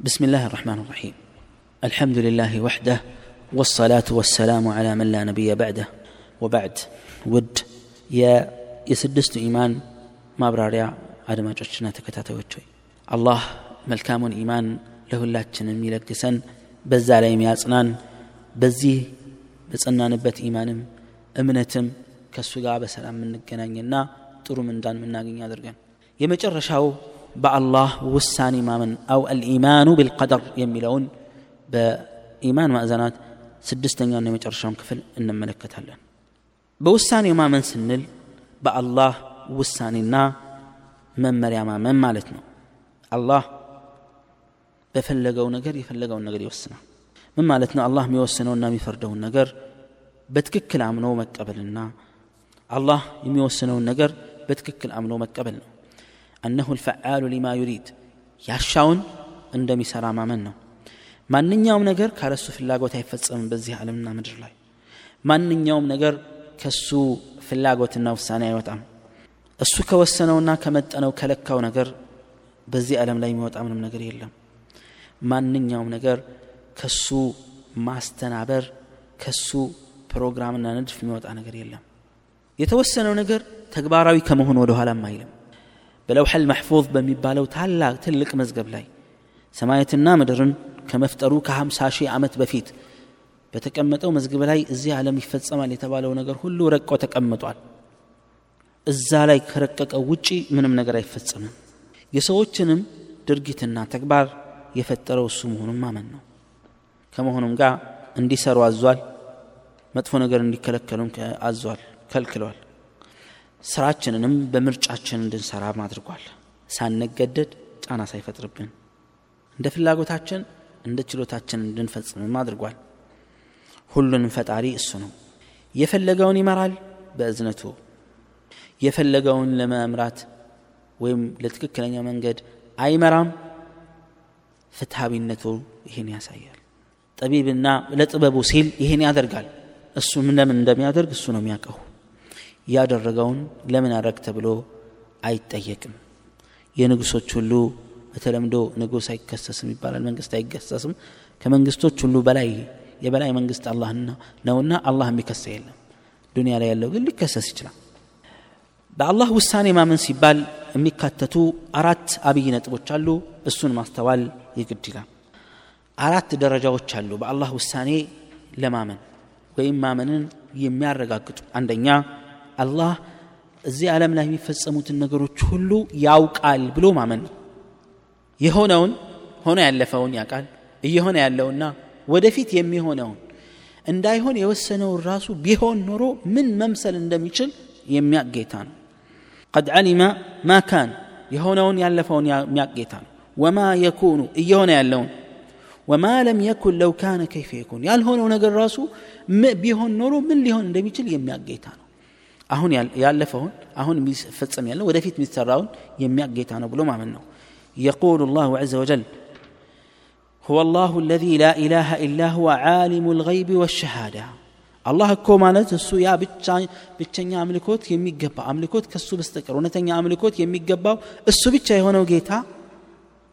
بسم الله الرحمن الرحيم الحمد لله وحده والصلاة والسلام على من لا نبي بعده وبعد ود يا يسدست إيمان ما براريا አድማጮችና ተከታታዮች ሆይ አላህ መልካሙን ኢማን ለሁላችን የሚለግሰን በዛ ላይ የሚያጽናን በዚህ በጸናንበት ኢማንም እምነትም ከእሱ ጋር በሰላም የምንገናኝና ጥሩ ምንዳን የምናገኝ አድርገን የመጨረሻው በአላህ ውሳኔ ማመን አው አልኢማኑ ቢልቀደር የሚለውን በኢማን ማዕዘናት ስድስተኛውና የመጨረሻውን ክፍል እንመለከታለን በውሳኔ ማመን ስንል በአላህ ውሳኔና መመሪያ ማመን ማለት ነው አላህ በፈለገው ነገር የፈለገውን ነገር ይወስናል ምን ማለት ነው አላህ የሚወስነውና የሚፈርደውን ነገር በትክክል አምኖ መቀበልና አላህ የሚወስነውን ነገር በትክክል አምኖ መቀበል ነው አነሁ ልፈዓሉ ሊማ ዩሪድ። ያሻውን እንደሚሰራ ማመን ነው። ማንኛውም ነገር ካለሱ ፍላጎት አይፈጸምም በዚህ ዓለምና ምድር ላይ። ማንኛውም ነገር ከሱ ፍላጎትና ውሳኔ አይወጣም። እሱ ከወሰነውና ከመጠነው ከለካው ነገር በዚህ ዓለም ላይ የሚወጣ ምንም ነገር የለም። ማንኛውም ነገር ከሱ ማስተናበር ከሱ ፕሮግራምና ንድፍ የሚወጣ ነገር የለም። የተወሰነው ነገር ተግባራዊ ከመሆን ወደ ኋላም አይልም በለውሐል መሕፉዝ በሚባለው ታላቅ ትልቅ መዝገብ ላይ ሰማያትና ምድርን ከመፍጠሩ ከ50 ሺህ ዓመት በፊት በተቀመጠው መዝገብ ላይ እዚህ ዓለም ይፈጸማል የተባለው ነገር ሁሉ ረቆ ተቀምጧል። እዛ ላይ ከረቀቀው ውጪ ምንም ነገር አይፈጸምም። የሰዎችንም ድርጊትና ተግባር የፈጠረው እሱ መሆኑን ማመን ነው። ከመሆኑም ጋር እንዲሰሩ አዟል መጥፎ ነገር እንዲከለከሉም አዟል ከልክሏል ስራችንንም በምርጫችን እንድንሰራ አድርጓል። ሳንገደድ ጫና ሳይፈጥርብን እንደ ፍላጎታችን እንደ ችሎታችን እንድንፈጽምም አድርጓል። ሁሉንም ፈጣሪ እሱ ነው። የፈለገውን ይመራል በእዝነቱ። የፈለገውን ለመምራት ወይም ለትክክለኛ መንገድ አይመራም። ፍትሃዊነቱ ይህን ያሳያል። ጠቢብና ለጥበቡ ሲል ይህን ያደርጋል። እሱ ለምን እንደሚያደርግ እሱ ነው የሚያውቀው ያደረገውን ለምን አደረግ ተብሎ አይጠየቅም። የንጉሶች ሁሉ በተለምዶ ንጉስ አይከሰስም ይባላል መንግስት አይከሰስም ከመንግስቶች ሁሉ በላይ የበላይ መንግስት አላህ ነውና አላህ የሚከሰ የለም። ዱንያ ላይ ያለው ግን ሊከሰስ ይችላል። በአላህ ውሳኔ ማመን ሲባል የሚካተቱ አራት አብይ ነጥቦች አሉ። እሱን ማስተዋል ይግድ አራት ደረጃዎች አሉ በአላህ ውሳኔ ለማመን ወይም ማመንን የሚያረጋግጡ። አንደኛ አላህ እዚህ ዓለም ላይ የሚፈጸሙትን ነገሮች ሁሉ ያውቃል ብሎ ማመን ነው የሆነውን ሆኖ ያለፈውን ያውቃል እየሆነ ያለውና ወደፊት የሚሆነውን እንዳይሆን የወሰነውን ራሱ ቢሆን ኖሮ ምን መምሰል እንደሚችል የሚያቅ ጌታ ነው ቀድ ዓሊመ ማ ካን የሆነውን ያለፈውን የሚያቅ ጌታ ነው ወማ የኩኑ እየሆነ ያለውን ወማ ለም የኩን ለው ካነ ከይፈ የኩን ያልሆነው ነገር ራሱ ቢሆን ኖሮ ምን ሊሆን እንደሚችል የሚያቅ ጌታ ነው አሁን ያለፈውን አሁን የሚፈጸም ያለው ወደፊት የሚሰራውን የሚያቅ ጌታ ነው ብሎ ማመን ነው يقول الله عز وجل هو الله الذي لا إله إلا هو عالم الغيب والشهادة አላህ እኮ ማለት እሱ ያ ብቸኛ አምልኮት የሚገባ አምልኮት ከሱ በስተቀር እውነተኛ አምልኮት የሚገባው እሱ ብቻ የሆነው ጌታ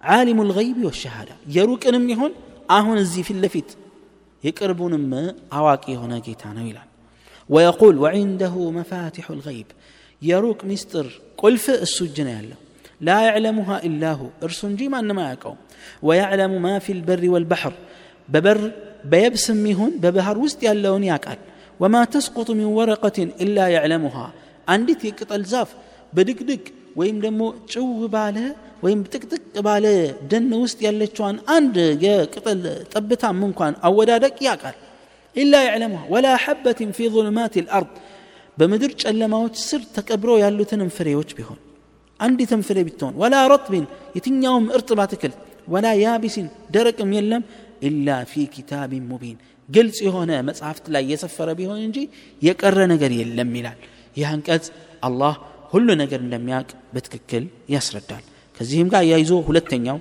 ዓሊሙ ልገይቢ ወሸሃዳ የሩቅንም ይሆን አሁን እዚህ ፊት ለፊት የቅርቡንም አዋቂ የሆነ ጌታ ነው ይላል ويقول وعنده مفاتح الغيب يروق مستر قلف السجن ያለው لا يعلمها إلا هو እርሱ እንጂ ማንም አያውቀውም ويعلم ما في البر والبحر በበር በየብስም ይሁን በባህር ውስጥ ያለውን ያውቃል ወማ ተስቁጡ ሚን ወረቀትን ኢላ ያዕለሙሃ አንዲት የቅጠል ዛፍ በድቅድቅ ወይም ደግሞ ጭው ባለ ወይም ጥቅጥቅ ባለ ደን ውስጥ ያለችዋን አንድ የቅጠል ጠብታም እንኳን አወዳደቅ ያውቃል إلا يعلمها ولا حبة في ظلمات الأرض. بمدرج ألا ما وتسر تكبرو يالو تنم فري بهون عندي تنفري بالتون ولا رطب يتن يوم ارتباتكل ولا يابس درك ام يلم. إلا في كتاب مبين. قلت هنا مصحفت لا يسفر بهون إنجي. يقرى نقر يلم ملال يهان الله هلو نقر لم ياك. بتككل. يسردال. كزيهم قاية يزو هلتن يوم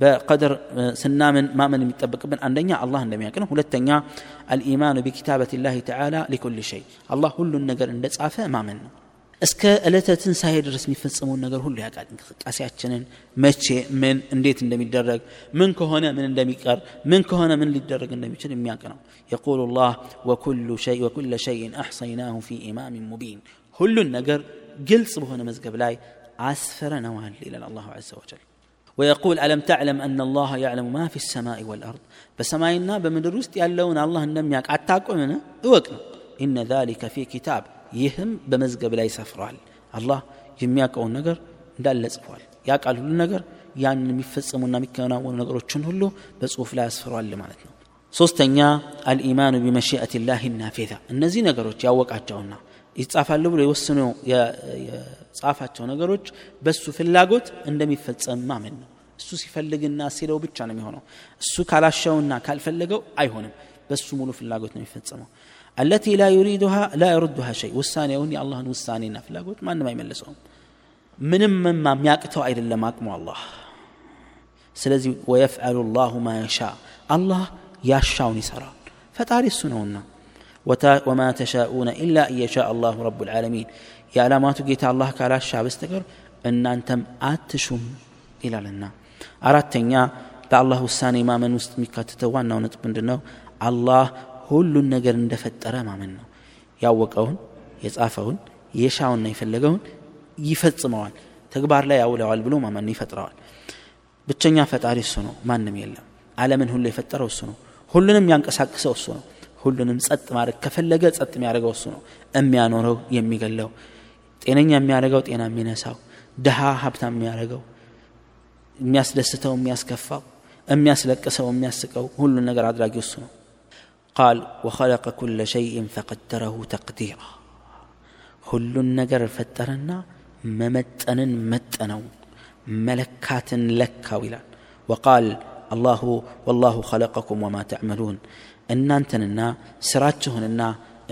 በቀድር ስናምን ማመን የሚጠበቅብን አንደኛ አላህ እንደሚያውቅ ነው ሁለተኛ አልኢማኑ ቢኪታበት ላህ ተዓላ ሊኩል ሸይ አላህ ሁሉን ነገር እንደ ጻፈ ማመን ነው እስከ ዕለተ ትንሣኤ ድረስ የሚፈጸመውን ነገር ሁሉ ያውቃል እንቅስቃሴያችንን መቼ ምን እንዴት እንደሚደረግ ምን ከሆነ ምን እንደሚቀር ምን ከሆነ ምን ሊደረግ እንደሚችል የሚያውቅ ነው የቁሉ ላህ ወኩለ ሸይን አሕሰይናሁ ፊ ኢማምን ሙቢን ሁሉን ነገር ግልጽ በሆነ መዝገብ ላይ አስፈረነዋል ይላል አላሁ ዘ ወጀል ويقول ألم تعلم أن الله يعلم ما في السماء والأرض بسماينا بمدر وسط يالون الله نم ياك أتاكونا اوكنا إن ذلك في كتاب يهم بمزقب لا يسفرال الله የሚያውቀውን ነገር እንዳለ ጽፏል ያውቃል ሁሉ ነገር ያንን የሚፈጸሙና የሚከናወኑ ነገሮችን ሁሉ በጽሁፍ ላይ ያስፍሯል ማለት ነው ሶስተኛ አልኢማኑ ቢመሽአት ላህ ናፊዛ እነዚህ ነገሮች ያወቃቸውና ይጻፋሉ ብሎ የወስኑ የጻፋቸው ነገሮች በሱ ፍላጎት እንደሚፈጸም ማመን ነው። እሱ ሲፈልግና ሲለው ብቻ ነው የሚሆነው። እሱ ካላሻውና ካልፈለገው አይሆንም። በሱ ሙሉ ፍላጎት ነው የሚፈጸመው። አለቲ ላ ዩሪዱሃ ላ የሩዱሃ ሸይ። ውሳኔውን የአላህን ውሳኔና ፍላጎት ማንም አይመልሰውም። ምንም የሚያቅተው አይደለም አቅሙ አላህ። ስለዚህ ወየፍዐሉ ላሁ ማ የሻ አላህ ያሻውን ይሰራል። ፈጣሪ እሱ ነውና وما تشاءون إلا أن يشاء الله رب العالمين يا علامات جيت الله كالا شاب استقر أن أنتم آتشم إلى لنا أردت በአላህ ውሳኔ ማመን ውስጥ የሚካተተው ዋናው ነጥብ ምንድን ነው አላህ ሁሉን ነገር እንደፈጠረ ማመን ነው ያወቀውን የጻፈውን የሻውና የፈለገውን ይፈጽመዋል ተግባር ላይ ያውለዋል ብሎ ማመን ይፈጥረዋል ብቸኛ ፈጣሪ እሱ ነው ማንም የለም አለምን ሁሉ የፈጠረው እሱ ነው ሁሉንም ያንቀሳቅሰው እሱ ነው ሁሉንም ጸጥ ማድረግ ከፈለገ ጸጥ የሚያደርገው እሱ ነው የሚያኖረው የሚገለው ጤነኛ የሚያደርገው ጤና የሚነሳው ድሃ ሀብታም የሚያደርገው የሚያስደስተው የሚያስከፋው የሚያስለቅሰው የሚያስቀው ሁሉን ነገር አድራጊ እሱ ነው ቃል ወኸለቀ ኩለ ሸይን ፈቀደረሁ ተቅዲራ ሁሉን ነገር ፈጠረና መመጠንን መጠነው መለካትን ለካው ይላል ወቃል ಅಲ್ಲಾಹು ವಲ್ಲಾಹು ಖಲಕಕುಂ ವಮಾ ತಅಮಲೂನ್ እናንተንና ስራችሁንና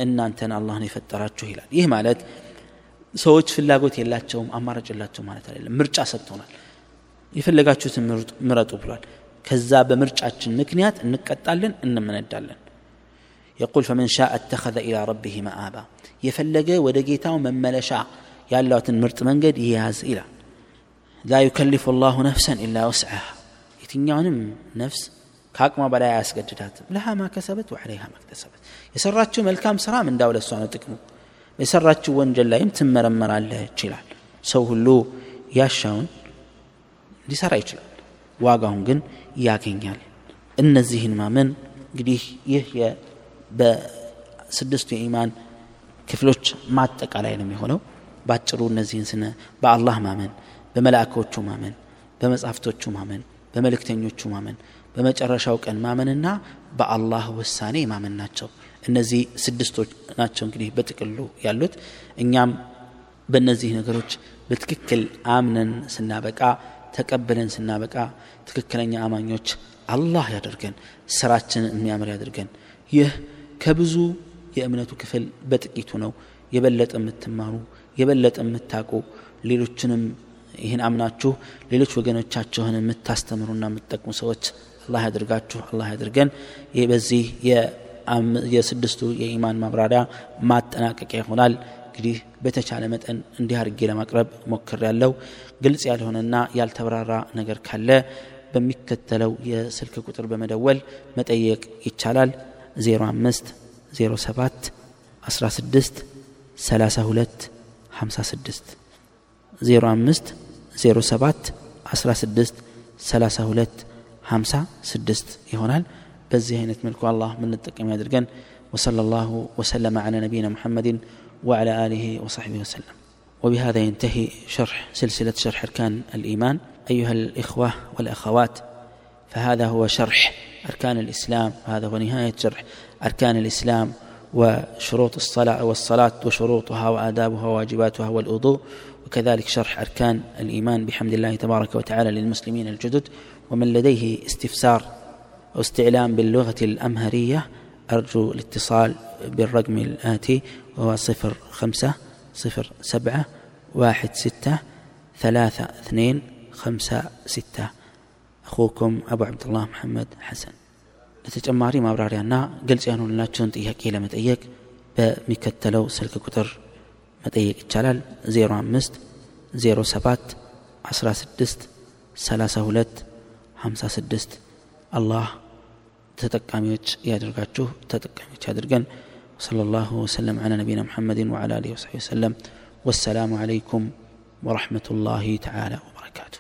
እናንተን አላህን የፈጠራችሁ ይላል ይህ ማለት ሰዎች ፍላጎት የላቸውም አማራጭ የላቸው ማለት አይደለም ምርጫ ሰጥቶናል የፈለጋችሁትን ምረጡ ብሏል ከዛ በምርጫችን ምክንያት እንቀጣለን እንመነዳለን የቁል ፈመን ሻ እተኸዘ ኢላ ረቢህ መአባ የፈለገ ወደ ጌታው መመለሻ ያሏትን ምርጥ መንገድ ይያዝ ይላል ላ ዩከሊፉ ላሁ ነፍሰን ኢላ ውስዓሃ የትኛውንም ነፍስ ከአቅሟ በላይ አያስገድዳትም። ለሃ ማ ከሰበት ወዐለይሃ መክተሰበት የሰራችው መልካም ስራም እንዳው ለሷ ነው ጥቅሙ። የሰራችው ወንጀል ላይም ትመረመራለች ይላል። ሰው ሁሉ ያሻውን ሊሰራ ይችላል ዋጋውን ግን ያገኛል። እነዚህን ማመን እንግዲህ ይህ በስድስቱ የኢማን ክፍሎች ማጠቃላይ ነው የሚሆነው። ባጭሩ እነዚህን ስነ በአላህ ማመን በመላእኮቹ ማመን በመጻሕፍቶቹ ማመን በመልእክተኞቹ ማመን በመጨረሻው ቀን ማመንና በአላህ ውሳኔ ማመን ናቸው። እነዚህ ስድስቶች ናቸው እንግዲህ በጥቅሉ ያሉት። እኛም በእነዚህ ነገሮች በትክክል አምነን ስናበቃ ተቀብለን ስናበቃ ትክክለኛ አማኞች አላህ ያደርገን ስራችን የሚያምር ያድርገን ይህ ከብዙ የእምነቱ ክፍል በጥቂቱ ነው። የበለጠ የምትማሩ የበለጠ የምታውቁ ሌሎችንም ይህን አምናችሁ ሌሎች ወገኖቻችሁን የምታስተምሩና የምትጠቅሙ ሰዎች አላህ ያድርጋችሁ አላህ ያድርገን። በዚህ የስድስቱ የኢማን ማብራሪያ ማጠናቀቂያ ይሆናል። እንግዲህ በተቻለ መጠን እንዲህ አድርጌ ለማቅረብ ሞክር ያለው ግልጽ ያልሆነና ያልተብራራ ነገር ካለ በሚከተለው የስልክ ቁጥር በመደወል መጠየቅ ይቻላል። 05 07 16 32 56 05 07 16 32 56 ይሆናል በዚህ አይነት መልኩ አላህ ምንጠቀም ያድርገን وصلى الله وسلم على نبينا محمد وعلى آله وصحبه وسلم وبهذا ينتهي شرح سلسلة شرح أركان الإيمان أيها الإخوة والأخوات فهذا هو شرح أركان الإسلام هذا هو نهاية شرح أركان الإسلام وشروط الصلاة والصلاة وشروطها وآدابها وواجباتها والوضوء وكذلك شرح أركان الإيمان بحمد الله تبارك وتعالى للمسلمين الجدد. ومن لديه استفسار أو استعلام باللغة الأمهرية أرجو الاتصال بالرقم الآتي وهو صفر خمسة صفر سبعة واحد ستة ثلاثة اثنين خمسة ستة. أخوكم أبو عبد الله محمد حسن. ለተጨማሪ ማብራሪያና ግልጽ ያልሆንላቸውን ጥያቄ ለመጠየቅ በሚከተለው ስልክ ቁጥር መጠየቅ ይቻላል 05 07 16 32 56 አላህ ተጠቃሚዎች ያደርጋችሁ ተጠቃሚዎች ያድርገን وصلى الله وسلم على نبينا محمد وعلى اله وصحبه وسلم والسلام عليكم ورحمه الله تعالى وبركاته